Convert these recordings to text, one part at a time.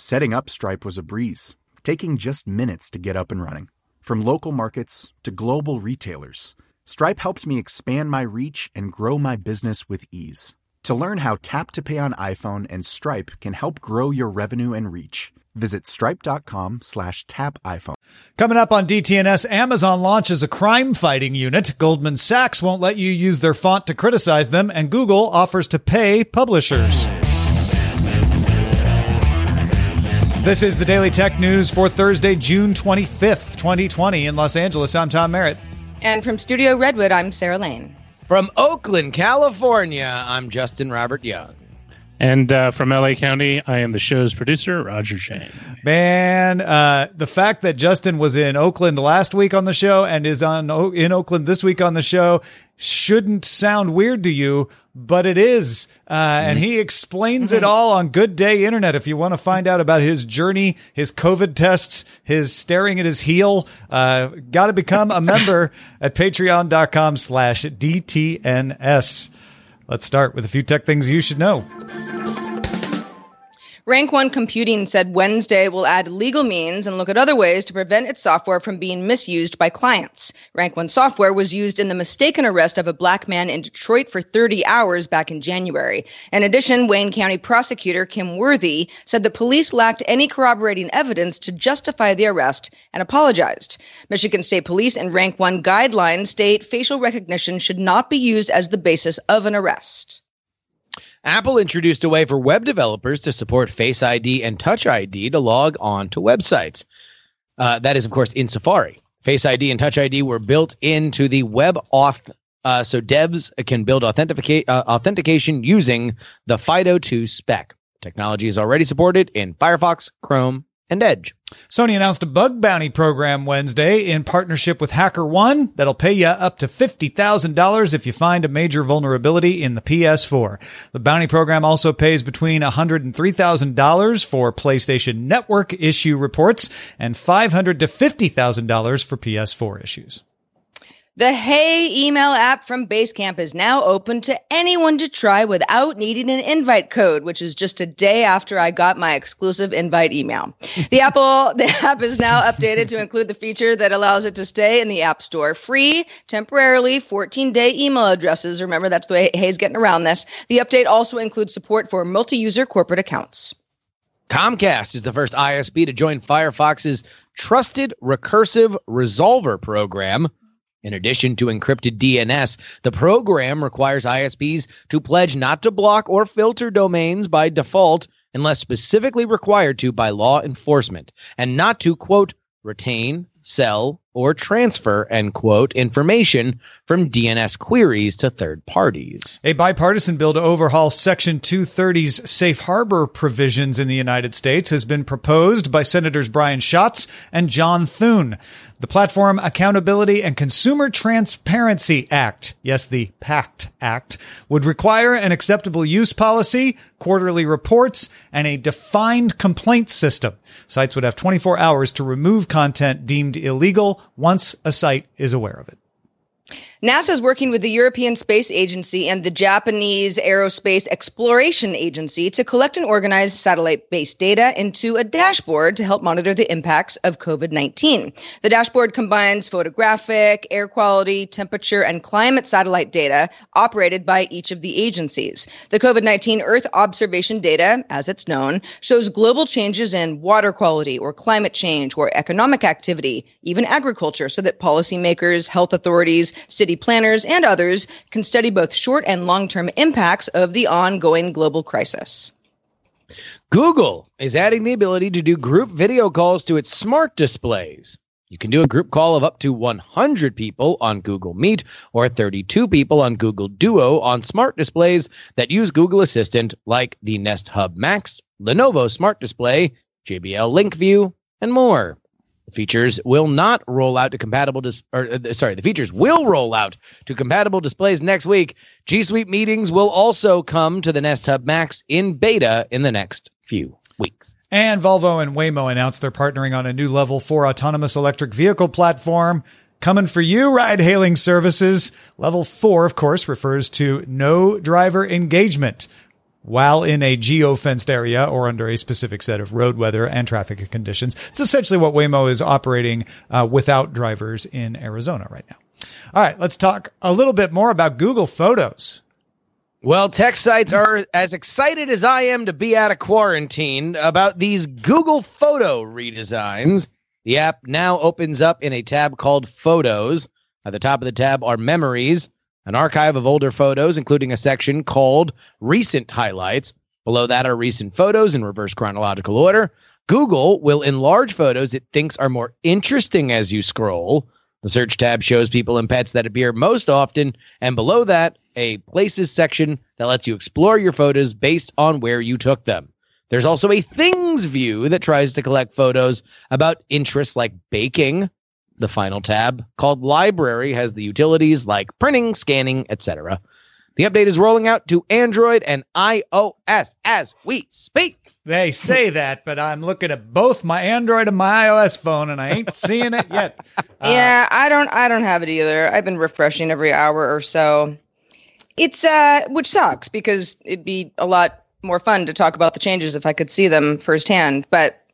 Setting up Stripe was a breeze, taking just minutes to get up and running. From local markets to global retailers, Stripe helped me expand my reach and grow my business with ease. To learn how Tap to Pay on iPhone and Stripe can help grow your revenue and reach, visit stripe.com slash tap iPhone. Coming up on DTNS, Amazon launches a crime fighting unit. Goldman Sachs won't let you use their font to criticize them, and Google offers to pay publishers. This is the Daily Tech News for Thursday, June 25th, 2020 in Los Angeles. I'm Tom Merritt. And from Studio Redwood, I'm Sarah Lane. From Oakland, California, I'm Justin Robert Young. And uh, from LA County, I am the show's producer, Roger Chang. Man, uh, the fact that Justin was in Oakland last week on the show and is on in Oakland this week on the show shouldn't sound weird to you, but it is. Uh, and he explains it all on Good Day Internet. If you want to find out about his journey, his COVID tests, his staring at his heel, uh, got to become a member at patreon.com slash DTNS. Let's start with a few tech things you should know. Rank One Computing said Wednesday will add legal means and look at other ways to prevent its software from being misused by clients. Rank One software was used in the mistaken arrest of a black man in Detroit for 30 hours back in January. In addition, Wayne County prosecutor Kim Worthy said the police lacked any corroborating evidence to justify the arrest and apologized. Michigan State Police and Rank One guidelines state facial recognition should not be used as the basis of an arrest. Apple introduced a way for web developers to support Face ID and Touch ID to log on to websites. Uh, that is, of course, in Safari. Face ID and Touch ID were built into the web auth, uh, so devs can build authenticate, uh, authentication using the FIDO2 spec. Technology is already supported in Firefox, Chrome, and Edge. Sony announced a bug bounty program Wednesday in partnership with HackerOne that'll pay you up to $50,000 if you find a major vulnerability in the PS4. The bounty program also pays between $100 and $3,000 for PlayStation Network issue reports and 500 to $50,000 for PS4 issues. The Hey email app from Basecamp is now open to anyone to try without needing an invite code, which is just a day after I got my exclusive invite email. The Apple the app is now updated to include the feature that allows it to stay in the App Store free temporarily 14-day email addresses. Remember that's the way Hey's getting around this. The update also includes support for multi-user corporate accounts. Comcast is the first ISP to join Firefox's trusted recursive resolver program. In addition to encrypted DNS, the program requires ISPs to pledge not to block or filter domains by default unless specifically required to by law enforcement, and not to, quote, retain, sell, or transfer, end quote, information from DNS queries to third parties. A bipartisan bill to overhaul Section 230's safe harbor provisions in the United States has been proposed by Senators Brian Schatz and John Thune. The Platform Accountability and Consumer Transparency Act, yes, the PACT Act, would require an acceptable use policy, quarterly reports, and a defined complaint system. Sites would have 24 hours to remove content deemed illegal once a site is aware of it. NASA is working with the European Space Agency and the Japanese Aerospace Exploration Agency to collect and organize satellite based data into a dashboard to help monitor the impacts of COVID 19. The dashboard combines photographic, air quality, temperature, and climate satellite data operated by each of the agencies. The COVID 19 Earth observation data, as it's known, shows global changes in water quality or climate change or economic activity, even agriculture, so that policymakers, health authorities, city planners, and others can study both short and long term impacts of the ongoing global crisis. Google is adding the ability to do group video calls to its smart displays. You can do a group call of up to 100 people on Google Meet or 32 people on Google Duo on smart displays that use Google Assistant like the Nest Hub Max, Lenovo Smart Display, JBL Link View, and more. The features will not roll out to compatible dis- or uh, sorry, the features will roll out to compatible displays next week. G Suite meetings will also come to the Nest Hub Max in beta in the next few weeks. And Volvo and Waymo announced they're partnering on a new level 4 autonomous electric vehicle platform. Coming for you, ride hailing services. Level 4, of course, refers to no driver engagement while in a geo-fenced area or under a specific set of road weather and traffic conditions. It's essentially what Waymo is operating uh, without drivers in Arizona right now. All right, let's talk a little bit more about Google Photos. Well, tech sites are as excited as I am to be out of quarantine about these Google Photo redesigns. The app now opens up in a tab called Photos. At the top of the tab are Memories, an archive of older photos, including a section called Recent Highlights. Below that are recent photos in reverse chronological order. Google will enlarge photos it thinks are more interesting as you scroll. The search tab shows people and pets that appear most often, and below that, a places section that lets you explore your photos based on where you took them. There's also a things view that tries to collect photos about interests like baking, the final tab, called Library, has the utilities like printing, scanning, etc. The update is rolling out to Android and iOS as we speak. They say that, but I'm looking at both my Android and my iOS phone, and I ain't seeing it yet. Uh, yeah, I don't. I don't have it either. I've been refreshing every hour or so. It's uh, which sucks because it'd be a lot more fun to talk about the changes if I could see them firsthand. But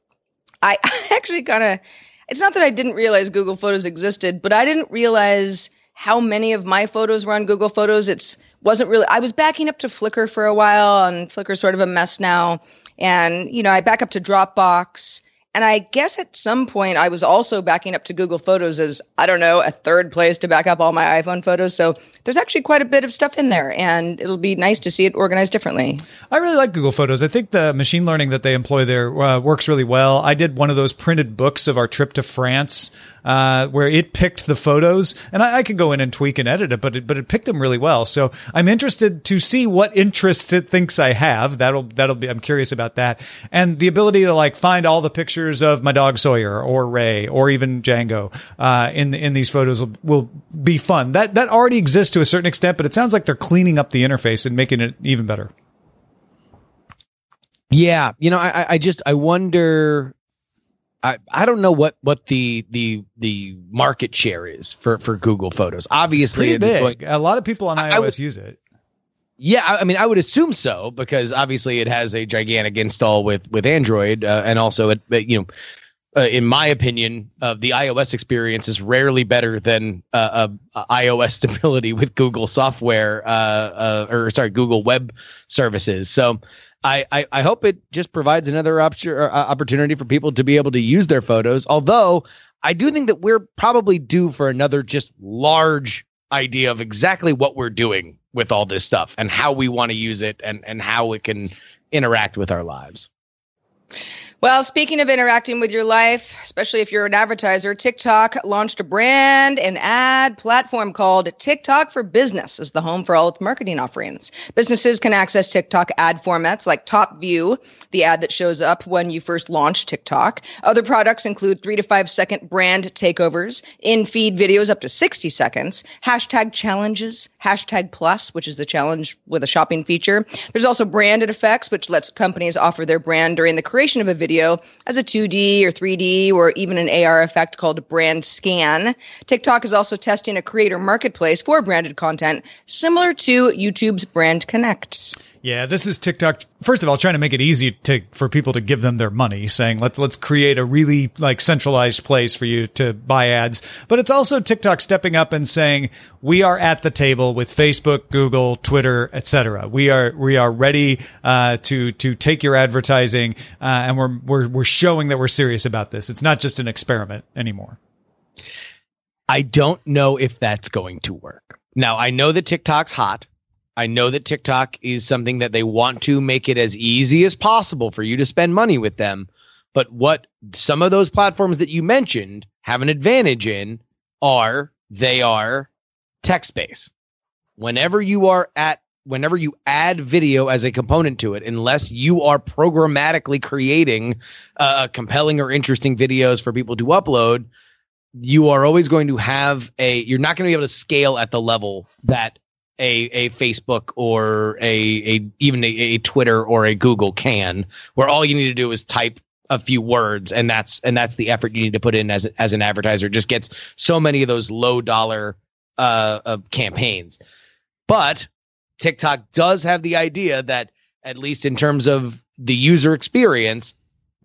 I, I actually kind of it's not that I didn't realize Google Photos existed, but I didn't realize how many of my photos were on Google Photos. It's wasn't really I was backing up to Flickr for a while and Flickr's sort of a mess now. And you know, I back up to Dropbox and I guess at some point I was also backing up to Google Photos as, I don't know, a third place to back up all my iPhone photos. So there's actually quite a bit of stuff in there and it'll be nice to see it organized differently. I really like Google Photos. I think the machine learning that they employ there uh, works really well. I did one of those printed books of our trip to France uh, where it picked the photos, and I, I, could go in and tweak and edit it, but it, but it picked them really well. So I'm interested to see what interests it thinks I have. That'll that'll be. I'm curious about that, and the ability to like find all the pictures of my dog Sawyer or Ray or even Django uh, in in these photos will, will be fun. That that already exists to a certain extent, but it sounds like they're cleaning up the interface and making it even better. Yeah, you know, I, I just I wonder I, I don't know what what the the the market share is for for Google Photos. Obviously, it's pretty big. Going, a lot of people on iOS would, use it. Yeah, I, mean, I would assume so because obviously it has a gigantic install with with Android, uh, and also it, you know. Uh, in my opinion, uh, the iOS experience is rarely better than uh, iOS stability with Google software, uh, uh, or sorry, Google Web Services. So I, I, I hope it just provides another op- uh, opportunity for people to be able to use their photos. Although I do think that we're probably due for another just large idea of exactly what we're doing with all this stuff and how we want to use it and, and how it can interact with our lives. Well, speaking of interacting with your life, especially if you're an advertiser, TikTok launched a brand and ad platform called TikTok for Business as the home for all its marketing offerings. Businesses can access TikTok ad formats like Top View, the ad that shows up when you first launch TikTok. Other products include three to five second brand takeovers, in feed videos up to 60 seconds, hashtag challenges, hashtag plus, which is the challenge with a shopping feature. There's also branded effects, which lets companies offer their brand during the creation of a video video as a 2D or 3D or even an AR effect called Brand Scan. TikTok is also testing a creator marketplace for branded content similar to YouTube's Brand Connect. Yeah, this is TikTok. First of all, trying to make it easy to for people to give them their money, saying let's let's create a really like centralized place for you to buy ads. But it's also TikTok stepping up and saying we are at the table with Facebook, Google, Twitter, etc. We are we are ready uh, to to take your advertising, uh, and we're we're we're showing that we're serious about this. It's not just an experiment anymore. I don't know if that's going to work. Now I know that TikTok's hot. I know that TikTok is something that they want to make it as easy as possible for you to spend money with them. But what some of those platforms that you mentioned have an advantage in are they are text based. Whenever you are at whenever you add video as a component to it, unless you are programmatically creating uh, compelling or interesting videos for people to upload, you are always going to have a you're not going to be able to scale at the level that a a Facebook or a a even a, a Twitter or a Google can, where all you need to do is type a few words and that's and that's the effort you need to put in as as an advertiser. Just gets so many of those low dollar uh of campaigns. But TikTok does have the idea that at least in terms of the user experience,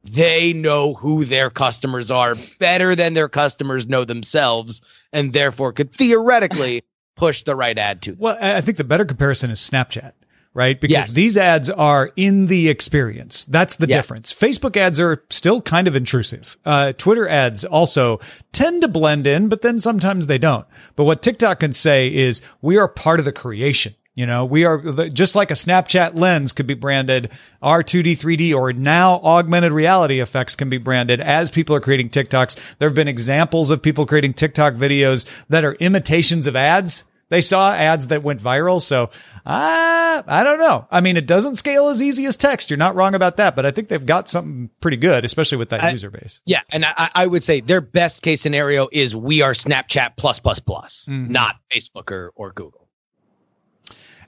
they know who their customers are better than their customers know themselves and therefore could theoretically push the right ad to them. Well, I think the better comparison is Snapchat. Right. Because Yes. these ads are in the experience. That's the Yes. difference. Facebook ads are still kind of intrusive. Uh, Twitter ads also tend to blend in, but then sometimes they don't. But what TikTok can say is we are part of the creation. You know, we are the- just like a Snapchat lens could be branded R2D, 3D, or now augmented reality effects can be branded as people are creating TikToks. There have been examples of people creating TikTok videos that are imitations of ads. They saw ads that went viral. So, uh, I don't know. I mean, it doesn't scale as easy as text. You're not wrong about that, but I think they've got something pretty good, especially with that I- user base. Yeah, and I, I would say their best case scenario is we are Snapchat plus plus plus, not Facebook or, or Google.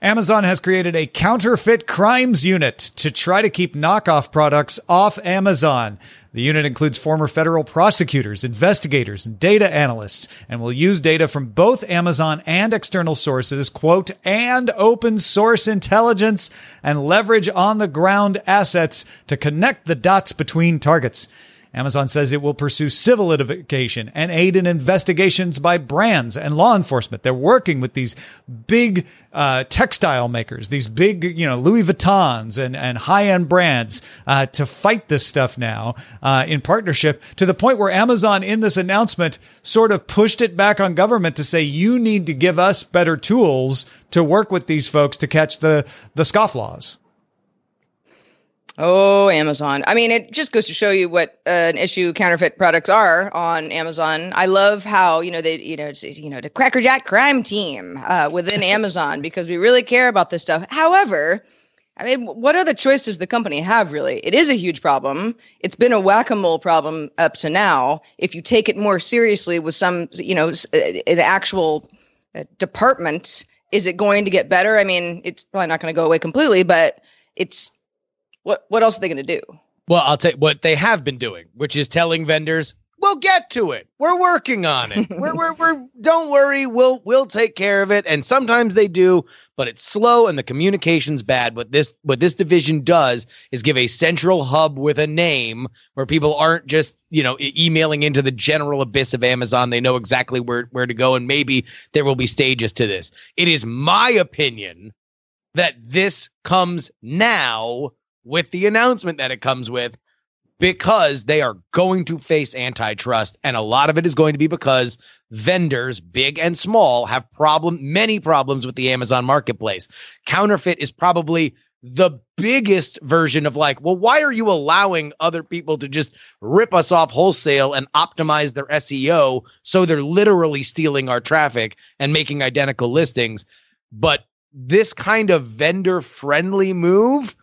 Amazon has created a counterfeit crimes unit to try to keep knockoff products off Amazon. The unit includes former federal prosecutors, investigators, and data analysts, and will use data from both Amazon and external sources, quote, and open source intelligence and leverage on the ground assets to connect the dots between targets. Amazon says it will pursue civil litigation and aid in investigations by brands and law enforcement. They're working with these big uh, textile makers, these big, you know, Louis Vuittons and, and high end brands uh, to fight this stuff now uh, in partnership to the point where Amazon, in this announcement, sort of pushed it back on government to say, you need to give us better tools to work with these folks to catch the, the scofflaws. Oh, Amazon. I mean, it just goes to show you what uh, an issue counterfeit products are on Amazon. I love how, you know, they, you know, it's, you know, the crackerjack crime team uh, within Amazon because we really care about this stuff. However, I mean, what other choice does the company have, really? It is a huge problem. It's been a whack a mole problem up to now. If you take it more seriously with some, you know, uh, an actual uh, department, is it going to get better? I mean, it's probably not going to go away completely, but it's what what else are they going to do? Well, I'll tell you what they have been doing, which is telling vendors, "We'll get to it. We're working on it. we're, we're, we're don't worry, we'll we'll take care of it." And sometimes they do, but it's slow and the communication's bad. What this what this division does is give a central hub with a name where people aren't just you know e- emailing into the general abyss of Amazon. They know exactly where where to go, and maybe there will be stages to this. It is my opinion that this comes now with the announcement that it comes with because they are going to face antitrust and a lot of it is going to be because vendors big and small have problem many problems with the Amazon marketplace. Counterfeit is probably the biggest version of like well why are you allowing other people to just rip us off wholesale and optimize their SEO so they're literally stealing our traffic and making identical listings? But this kind of vendor friendly move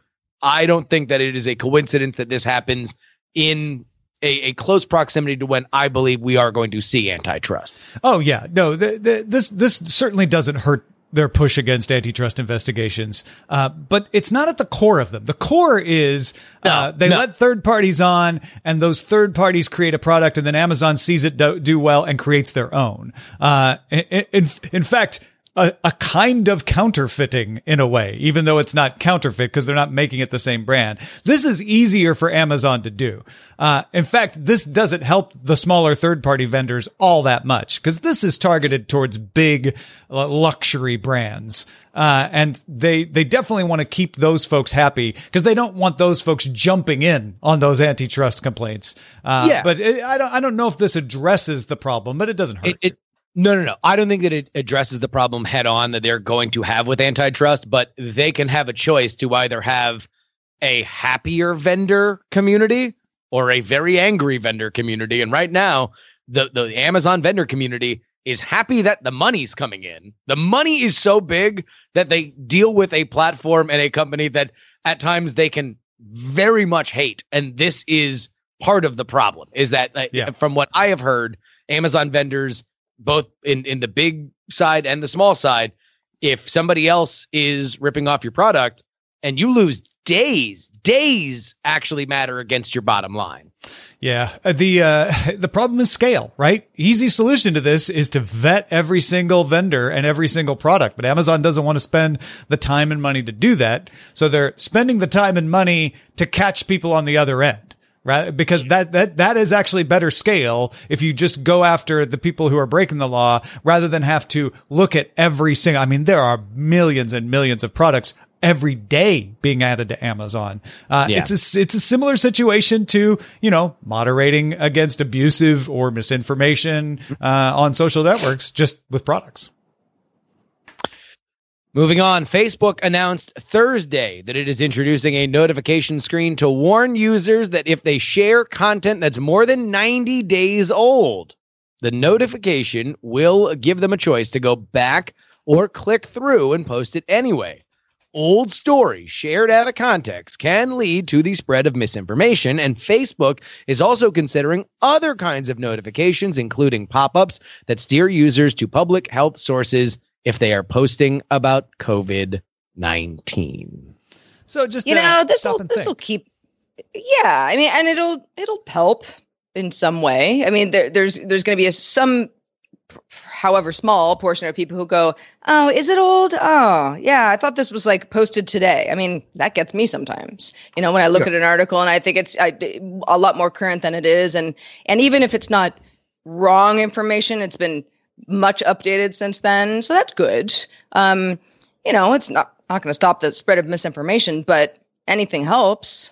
I don't think that it is a coincidence that this happens in a, a close proximity to when I believe we are going to see antitrust. Oh yeah, no, the, the, this this certainly doesn't hurt their push against antitrust investigations, uh, but it's not at the core of them. The core is uh, No, they no. let third parties on, and those third parties create a product, and then Amazon sees it do, do well and creates their own. Uh, in, in, in fact. A, a kind of counterfeiting in a way, even though it's not counterfeit because they're not making it the same brand. This is easier for Amazon to do. Uh, in fact, this doesn't help the smaller third party vendors all that much because this is targeted towards big uh, luxury brands. Uh, and they, they definitely want to keep those folks happy because they don't want those folks jumping in on those antitrust complaints. Uh, Yeah. but it, I don't, I don't know if this addresses the problem, but it doesn't hurt. It, it no no no. I don't think that it addresses the problem head on that they're going to have with antitrust, but they can have a choice to either have a happier vendor community or a very angry vendor community. And right now, the the Amazon vendor community is happy that the money's coming in. The money is so big that they deal with a platform and a company that at times they can very much hate. And this is part of the problem is that uh, Yeah. from what I have heard, Amazon vendors both in in the big side and the small side, if somebody else is ripping off your product and you lose days, days actually matter against your bottom line. Yeah, Uh, the uh, the problem is scale, right? Easy solution to this is to vet every single vendor and every single product, but Amazon doesn't want to spend the time and money to do that, so they're spending the time and money to catch people on the other end. Right, because that that that is actually better scale if you just go after the people who are breaking the law rather than have to look at every single. I mean, there are millions and millions of products every day being added to Amazon. Uh, Yeah. It's a it's a similar situation to you know moderating against abusive or misinformation uh, on social networks, just with products. Moving on, Facebook announced Thursday that it is introducing a notification screen to warn users that if they share content that's more than 90 days old, the notification will give them a choice to go back or click through and post it anyway. Old stories shared out of context can lead to the spread of misinformation, and Facebook is also considering other kinds of notifications, including pop ups that steer users to public health sources if they are posting about COVID 19. So just you uh, know this will this will keep yeah i mean and it'll it'll help in some way. I mean there, there's there's going to be a, some however small portion of people who go oh is it old? Oh yeah i thought this was like posted today. I mean that gets me sometimes. You know when i look Sure. at an article and i think it's I, a lot more current than it is and and even if it's not wrong information it's been much updated since then so that's good um you know it's not not going to stop the spread of misinformation but anything helps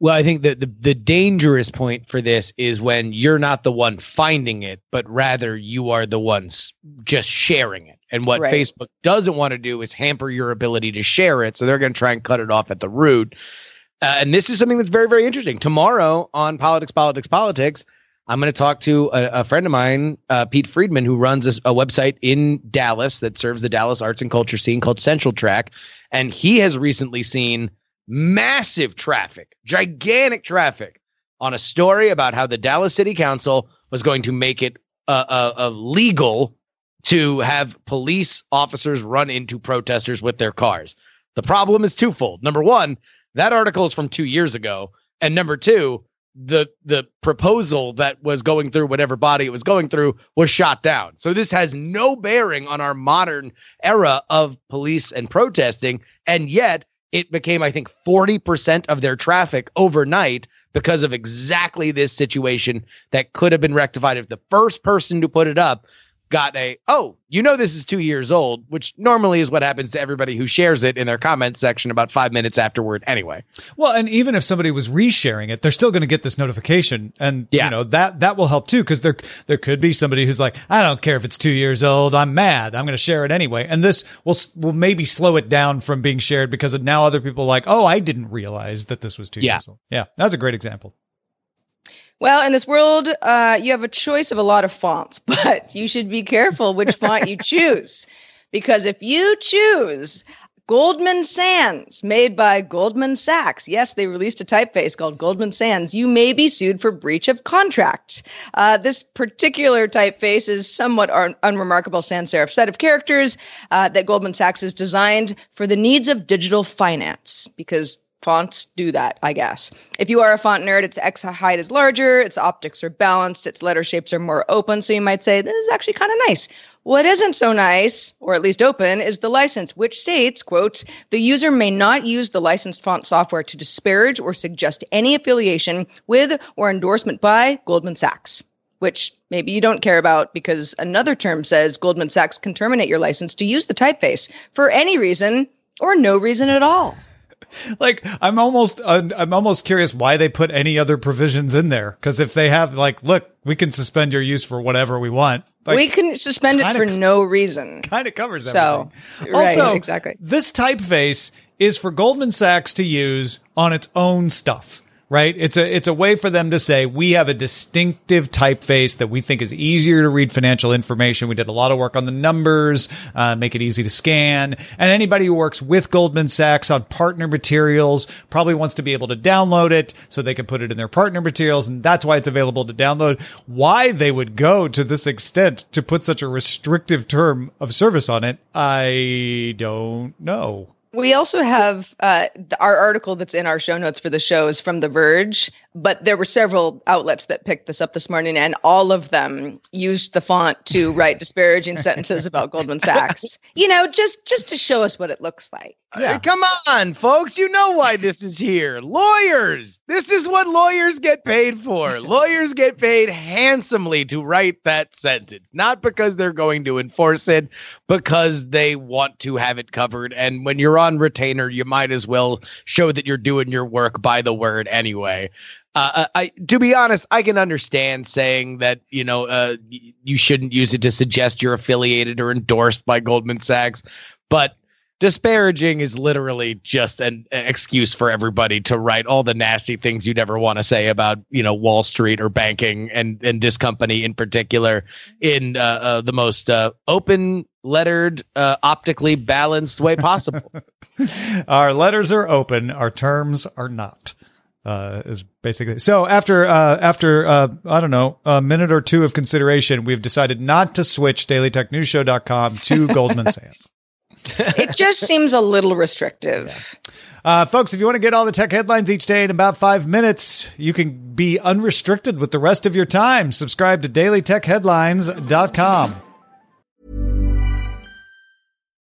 Well, I think that the, the dangerous point for this is when you're not the one finding it, but rather you are the ones just sharing it. And what Right. Facebook doesn't want to do is hamper your ability to share it. So they're going to try and cut it off at the root. Uh, and this is something that's very, very interesting. Tomorrow on Politics, Politics, Politics, I'm going to talk to a, a friend of mine, uh, Pete Freedman, who runs a, a website in Dallas that serves the Dallas arts and culture scene called Central Track. And he has recently seen massive traffic, gigantic traffic on a story about how the Dallas City Council was going to make it uh, uh, uh, legal to have police officers run into protesters with their cars. The problem is twofold. Number one, that article is from two years ago, and number two, the the proposal that was going through whatever body it was going through was shot down. So this has no bearing on our modern era of police and protesting, and yet it became, I think, 40% of their traffic overnight because of exactly this situation that could have been rectified if the first person to put it up got a, oh, you know, this is two years old, which normally is what happens to everybody who shares it in their comment section about five minutes afterward anyway. Well, and even if somebody was resharing it, they're still going to get this notification, and Yeah. you know that that will help too because there there could be somebody who's like, I don't care if it's two years old, I'm mad, I'm going to share it anyway, and this will will maybe slow it down from being shared because now other people are like, oh, I didn't realize that this was two Yeah. years old. Yeah, that's a great example. Well, in this world, uh, you have a choice of a lot of fonts, but you should be careful which font you choose. Because if you choose Goldman Sans, made by Goldman Sachs. Yes, they released a typeface called Goldman Sans. You may be sued for breach of contract. Uh, this particular typeface is somewhat un- unremarkable sans serif set of characters uh, that Goldman Sachs has designed for the needs of digital finance because fonts do that, I guess. If you are a font nerd, its X height is larger, its optics are balanced, its letter shapes are more open. So you might say, this is actually kind of nice. What isn't so nice, or at least open, is the license, which states, quote, the user may not use the licensed font software to disparage or suggest any affiliation with or endorsement by Goldman Sachs. Which maybe you don't care about because another term says Goldman Sachs can terminate your license to use the typeface for any reason or no reason at all like I'm almost I'm almost curious why they put any other provisions in there. Because if they have like look we can suspend your use for whatever we want. Like, we can suspend it for no reason. kind of covers so everything. right also, exactly. this typeface is for Goldman Sachs to use on its own stuff right? It's a it's a way for them to say we have a distinctive typeface that we think is easier to read financial information. We did a lot of work on the numbers, uh, make it easy to scan, and anybody who works with Goldman Sachs on partner materials probably wants to be able to download it so they can put it in their partner materials, and that's why it's available to download. Why they would go to this extent to put such a restrictive term of service on it, I don't know. We also have uh, our article that's in our show notes for the show is from The Verge, but there were several outlets that picked this up this morning, and all of them used the font to write disparaging sentences about Goldman Sachs. You know, just just to show us what it looks like. Yeah. come on, folks. You know why this is here. Lawyers. This is what lawyers get paid for. lawyers get paid handsomely to write that sentence, not because they're going to enforce it, because they want to have it covered. And when you're on retainer, you might as well show that you're doing your work by the word anyway. Uh, uh I, to be honest, I can understand saying that you know uh, you shouldn't use it to suggest you're affiliated or endorsed by Goldman Sachs, but disparaging is literally just an excuse for everybody to write all the nasty things you'd ever want to say about you know Wall Street or banking and and this company in particular in uh, uh, the most open lettered uh, optically balanced way possible. Our letters are open our terms are not uh, is basically so after uh, after uh, I don't know a minute or two of consideration, we've decided not to switch dailytechnewsshow.com to Goldman Sachs it just seems a little restrictive. Yeah. Uh, folks, if you want to get all the tech headlines each day in about five minutes, you can be unrestricted with the rest of your time. Subscribe to dailytechheadlines.com.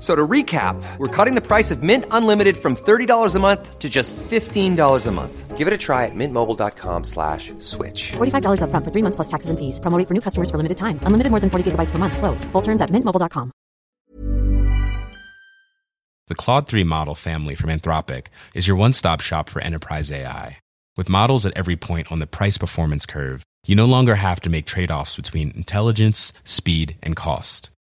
So to recap, we're cutting the price of Mint Unlimited from $30 a month to just $15 a month. Give it a try at mintmobile.com slash switch. $45 up front for three months plus taxes and fees. Promoting for new customers for limited time. Unlimited more than 40 gigabytes per month. Slows. Full terms at mintmobile.com. The Claude 3 model family from Anthropic is your one-stop shop for enterprise AI. With models at every point on the price-performance curve, you no longer have to make trade-offs between intelligence, speed, and cost.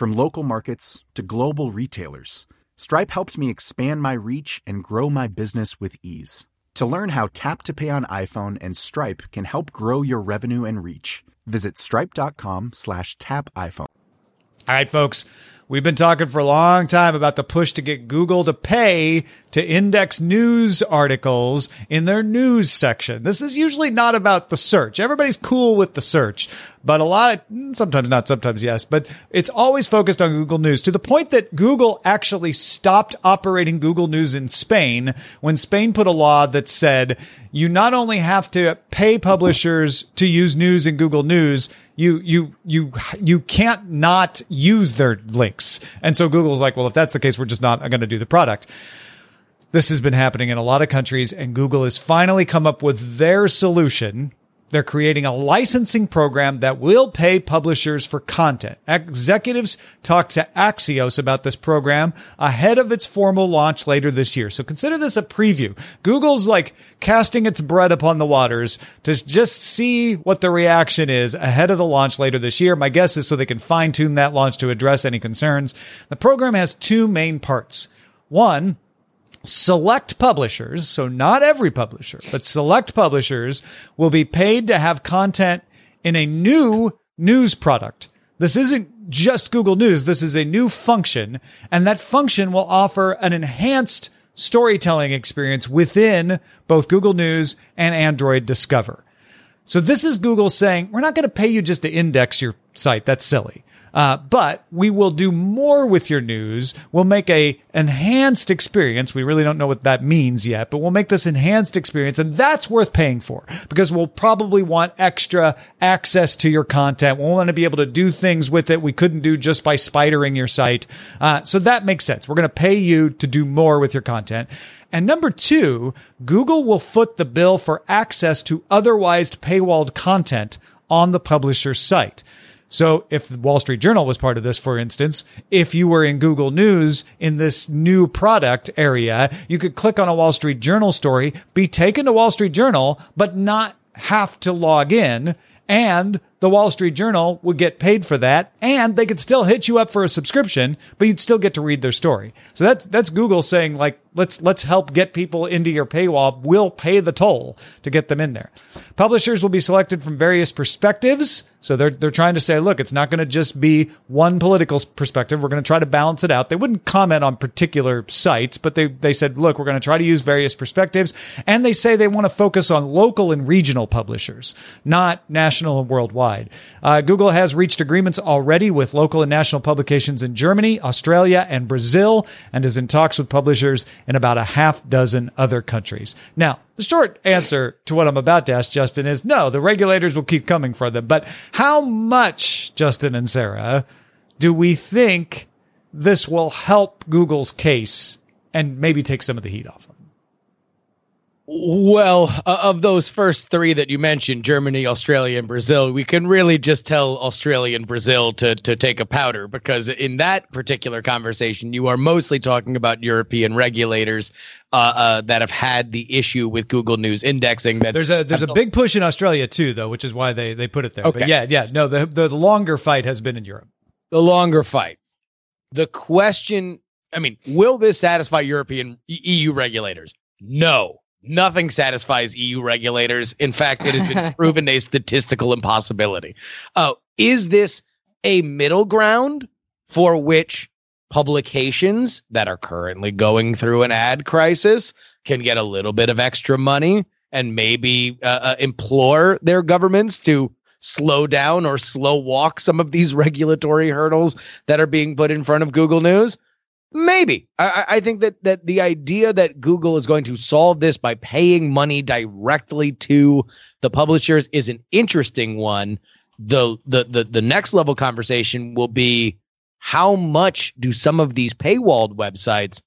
From local markets to global retailers, Stripe helped me expand my reach and grow my business with ease. To learn how Tap to Pay on iPhone and Stripe can help grow your revenue and reach, visit stripe.com slash tap iPhone. All right, folks. We've been talking for a long time about the push to get Google to pay to index news articles in their news section. This is usually not about the search. Everybody's cool with the search, but a lot of, mm, sometimes not, sometimes yes, but it's always focused on Google News to the point that Google actually stopped operating Google News in Spain when Spain put a law that said you not only have to pay publishers to use news in Google News, you you you you can't not use their links. And so Google's like, well, if that's the case, we're just not going to do the product. This has been happening in a lot of countries, and Google has finally come up with their solution. They're creating a licensing program that will pay publishers for content. Executives talked to Axios about this program ahead of its formal launch later this year. So consider this a preview. Google's like casting its bread upon the waters to just see what the reaction is ahead of the launch later this year. My guess is so they can fine tune that launch to address any concerns. The program has two main parts. One, select publishers, so not every publisher, but select publishers will be paid to have content in a new news product. This isn't just Google News. This is a new function, and that function will offer an enhanced storytelling experience within both Google News and Android Discover. So this is Google saying, we're not going to pay you just to index your site. That's silly. Uh, but we will do more with your news. We'll make a enhanced experience. We really don't know what that means yet, but we'll make this enhanced experience, and that's worth paying for because we'll probably want extra access to your content. We'll want to be able to do things with it we couldn't do just by spidering your site. Uh, so that makes sense. We're going to pay you to do more with your content. And number two, Google will foot the bill for access to otherwise paywalled content on the publisher's site. So if the Wall Street Journal was part of this, for instance, if you were in Google News in this new product area, you could click on a Wall Street Journal story, be taken to Wall Street Journal, but not have to log in. And the Wall Street Journal would get paid for that, and they could still hit you up for a subscription, but you'd still get to read their story. So that's that's Google saying like let's let's help get people into your paywall. We'll pay the toll to get them in there. Publishers will be selected from various perspectives. So they're they're trying to say, look, it's not going to just be one political perspective. We're going to try to balance it out. They wouldn't comment on particular sites, but they they said, look, we're going to try to use various perspectives, and they say they want to focus on local and regional publishers, not national and worldwide. Uh, Google has reached agreements already with local and national publications in Germany, Australia, and Brazil, and is in talks with publishers in about a half dozen other countries. Now, the short answer to what I'm about to ask Justin is no, the regulators will keep coming for them. But how much, Justin and Sarah, do we think this will help Google's case and maybe take some of the heat off? Well, uh, of those first three that you mentioned, Germany, Australia, and Brazil, we can really just tell Australia and Brazil to to take a powder because in that particular conversation, you are mostly talking about European regulators uh, uh, that have had the issue with Google News indexing. That there's a there's a big push in Australia too, though, which is why they they put it there. Okay. But yeah, yeah, no, the the longer fight has been in Europe. The longer fight. The question, I mean, will this satisfy European EU regulators? No Nothing satisfies EU regulators. In fact, it has been proven a statistical impossibility. Uh, is this a middle ground for which publications that are currently going through an ad crisis can get a little bit of extra money and maybe uh, uh, implore their governments to slow down or slow walk some of these regulatory hurdles that are being put in front of Google News? Maybe. I, I think that that the idea that Google is going to solve this by paying money directly to the publishers is an interesting one. The the the the next level conversation will be how much do some of these paywalled websites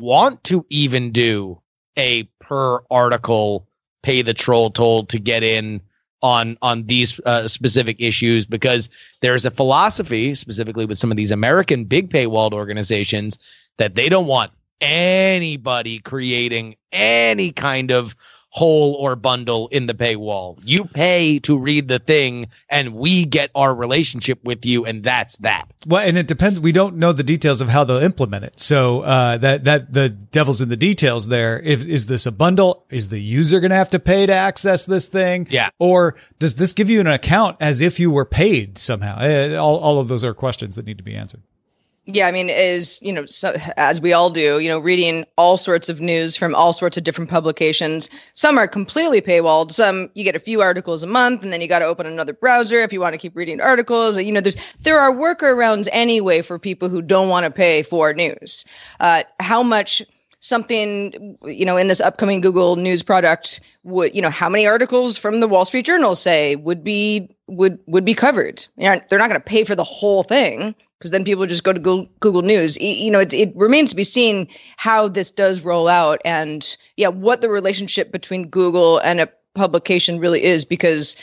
want to even do a per article pay the troll toll to get in on on these uh, specific issues because there's a philosophy specifically with some of these American big paywalled organizations that they don't want anybody creating any kind of whole or bundle in the paywall. You pay to read the thing and we get our relationship with you and that's that. Well, and it depends we don't know the details of how they'll implement it. So uh, that that the devil's in the details there. If is this a bundle? Is the user going to have to pay to access this thing? Yeah. Or does this give you an account as if you were paid somehow? Uh, all all of those are questions that need to be answered. Yeah, I mean, is you know, so, as we all do, you know, reading all sorts of news from all sorts of different publications. Some are completely paywalled. Some you get a few articles a month, and then you got to open another browser if you want to keep reading articles. You know, there's there are workarounds anyway for people who don't want to pay for news. Uh, how much? something you know in this upcoming google news product would you know how many articles from the wall street journal say would be would would be covered you know, they're not going to pay for the whole thing because then people just go to Google, News. You know, it, it remains to be seen how this does roll out, and yeah, what the relationship between Google and a publication really is, because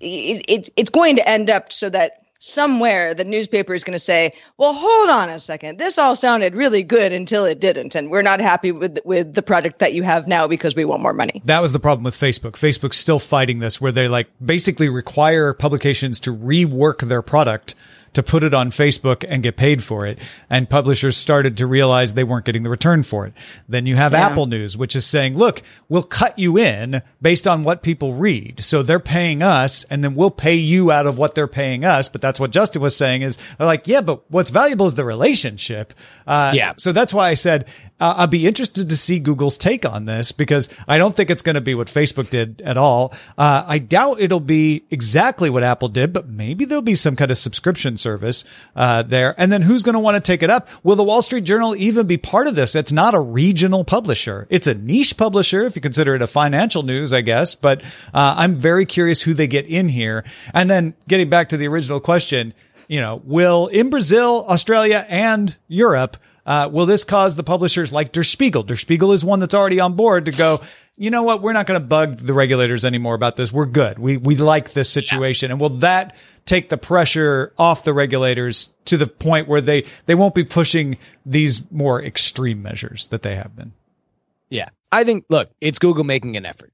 it, it it's going to end up so that somewhere the newspaper is going to say, "Well, hold on a second. This all sounded really good until it didn't, and we're not happy with with the product that you have now because we want more money." That was the problem with Facebook. Facebook's still fighting this, where they like basically require publications to rework their product to put it on Facebook and get paid for it. And publishers started to realize they weren't getting the return for it. Then you have yeah. Apple News, which is saying, look, we'll cut you in based on what people read. So they're paying us and then we'll pay you out of what they're paying us. But that's what Justin was saying is they're like, yeah, but what's valuable is the relationship. Uh, yeah. So that's why I said, uh, I'd be interested to see Google's take on this because I don't think it's going to be what Facebook did at all. Uh, I doubt it'll be exactly what Apple did, but maybe there'll be some kind of subscription service uh, there. And then who's going to want to take it up? Will the Wall Street Journal even be part of this? It's not a regional publisher. It's a niche publisher if you consider it a financial news, I guess. But uh, I'm very curious who they get in here. And then getting back to the original question, you know, will in Brazil, Australia, and Europe uh, will this cause the publishers like Der Spiegel? Der Spiegel is one that's already on board to go, you know what? We're not going to bug the regulators anymore about this. We're good. We, we like this situation. Yeah. And will that take the pressure off the regulators to the point where they, they won't be pushing these more extreme measures that they have been? Yeah. I think, look, it's Google making an effort.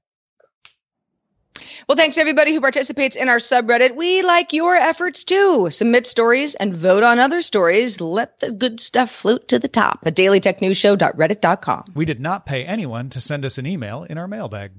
Well, thanks to everybody who participates in our subreddit. We like your efforts too. Submit stories and vote on other stories. Let the good stuff float to the top at dailytechnewsshow.reddit.com. We did not pay anyone to send us an email in our mailbag.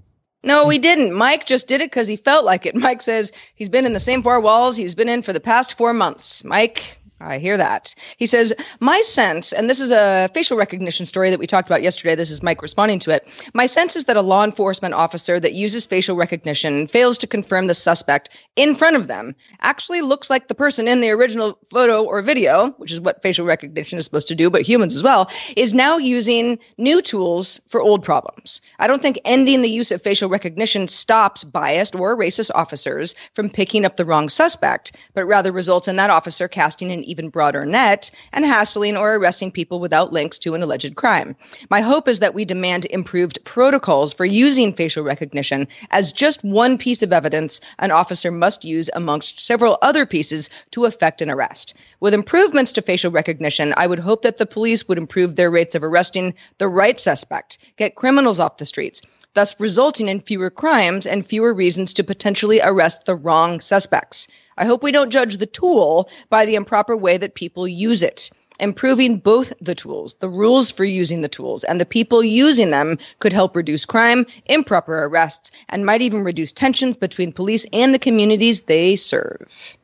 No, we didn't. Mike just did it because he felt like it. Mike says he's been in the same four walls he's been in for the past four months. Mike, I hear that. He says, My sense, and this is a facial recognition story that we talked about yesterday. This is Mike responding to it. My sense is that a law enforcement officer that uses facial recognition fails to confirm the suspect in front of them actually looks like the person in the original photo or video, which is what facial recognition is supposed to do, but humans as well, is now using new tools for old problems. I don't think ending the use of facial recognition stops biased or racist officers from picking up the wrong suspect, but rather results in that officer casting an even broader net and hassling or arresting people without links to an alleged crime. My hope is that we demand improved protocols for using facial recognition as just one piece of evidence an officer must use amongst several other pieces to effect an arrest. With improvements to facial recognition, I would hope that the police would improve their rates of arresting the right suspect, get criminals off the streets, thus resulting in fewer crimes and fewer reasons to potentially arrest the wrong suspects. I hope we don't judge the tool by the improper way that people use it. Improving both the tools, the rules for using the tools, and the people using them could help reduce crime, improper arrests, and might even reduce tensions between police and the communities they serve.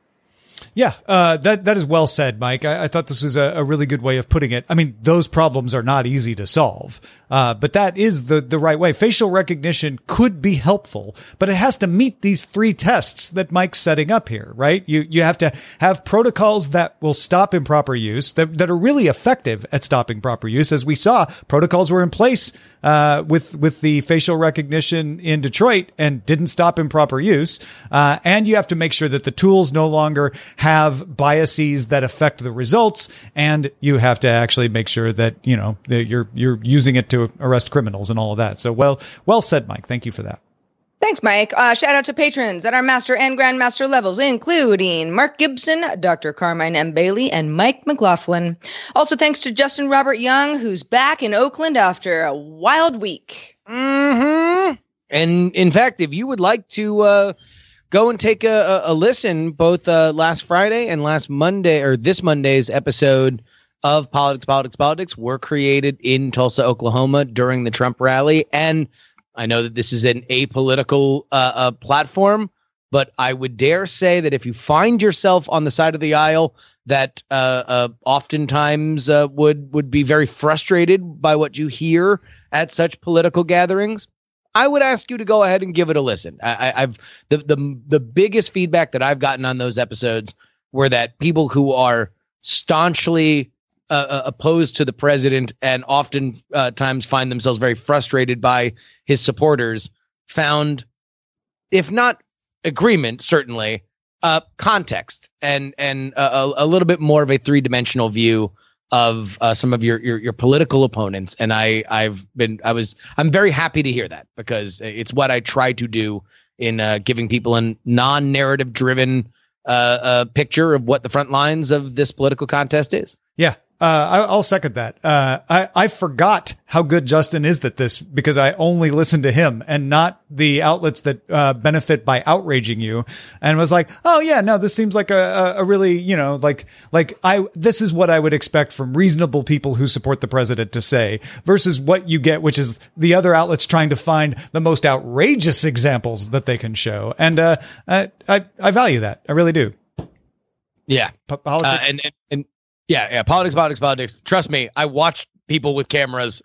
Yeah, uh, that that is well said, Mike. I, I thought this was a, a, really good way of putting it. I mean, those problems are not easy to solve, uh, but that is the the right way. Facial recognition could be helpful, but it has to meet these three tests that Mike's setting up here, right? You you have to have protocols that will stop improper use that that are really effective at stopping proper use. As we saw, protocols were in place uh, with with the facial recognition in Detroit and didn't stop improper use. Uh, and you have to make sure that the tools no longer have biases that affect the results, and you have to actually make sure that you know that you're you're using it to arrest criminals and all of that. So well well said, Mike. Thank you for that. Thanks, Mike. Uh, shout out to patrons at our master and grandmaster levels, including Mark Gibson, Dr. Carmine M. Bailey, and Mike McLaughlin. Also, thanks to Justin Robert Young, who's back in Oakland after a wild week. Mm-hmm. And in fact, if you would like to uh, go and take a, a, listen, both uh, last Friday and last Monday, or this Monday's episode of Politics, Politics, Politics, were created in Tulsa, Oklahoma during the Trump rally. And I know that this is an apolitical uh, uh, platform, but I would dare say that if you find yourself on the side of the aisle that uh, uh, oftentimes uh, would would be very frustrated by what you hear at such political gatherings, I would ask you to go ahead and give it a listen. I, have the the the biggest feedback that I've gotten on those episodes were that people who are staunchly uh, uh, opposed to the president and often uh, times find themselves very frustrated by his supporters found, if not agreement, certainly uh, context and and a, a little bit more of a three dimensional view of uh, some of your, your your political opponents. And i i've been i was i'm very happy to hear that because it's what i try to do in uh, giving people a non-narrative driven uh, uh, picture of what the front lines of this political contest is. Yeah uh, I, will second that. Uh, I, I forgot how good Justin is at this because I only listened to him and not the outlets that uh, benefit by outraging you and was like, oh yeah, no, this seems like a, a, really, you know, like, like I, this is what I would expect from reasonable people who support the president to say versus what you get, which is the other outlets trying to find the most outrageous examples that they can show. And, uh, I, I, I value that. I really do. Yeah. Politics. Uh, and, and, and yeah, yeah. Politics, politics, politics. Trust me, I watched people with cameras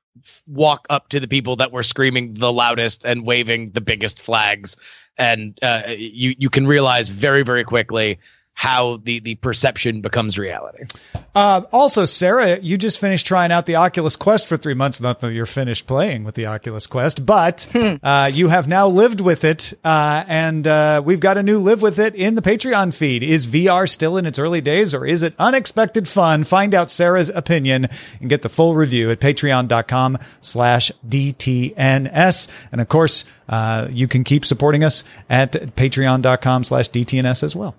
walk up to the people that were screaming the loudest and waving the biggest flags, and uh, you you can realize very very quickly how the the perception becomes reality. Uh, also, Sarah, you just finished trying out the Oculus Quest for three months. Not that you're finished playing with the Oculus Quest, but hmm. uh, you have now lived with it, uh, and uh, we've got a new live with it in the Patreon feed. Is VR still in its early days, or is it unexpected fun? Find out Sarah's opinion and get the full review at Patreon.com/slash DTNS, and of course, uh, you can keep supporting us at Patreon.com/slash DTNS as well.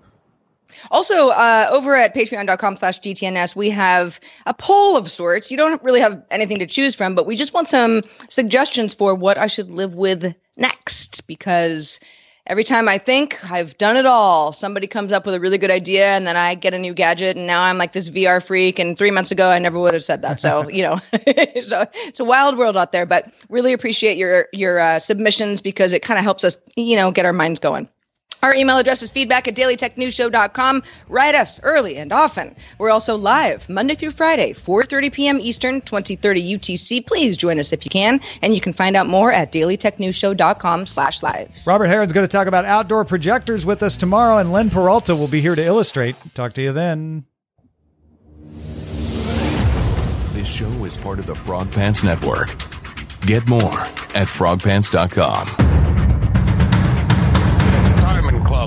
Also, uh, over at patreon.com slash DTNS, we have a poll of sorts. You don't really have anything to choose from, but we just want some suggestions for what I should live with next because every time I think I've done it all, somebody comes up with a really good idea and then I get a new gadget and now I'm like this VR freak. And three months ago, I never would have said that. So, you know, so it's a wild world out there, but really appreciate your, your uh, submissions because it kind of helps us, you know, get our minds going. Our email address is feedback at dailytechnewsshow.com. Write us early and often. We're also live Monday through Friday, 4.30 p.m. Eastern, 2030 UTC. Please join us if you can. And you can find out more at dailytechnewsshow.com slash live. Robert Heron's going to talk about outdoor projectors with us tomorrow, and Len Peralta will be here to illustrate. Talk to you then. This show is part of the Frog Pants Network. Get more at frogpants.com.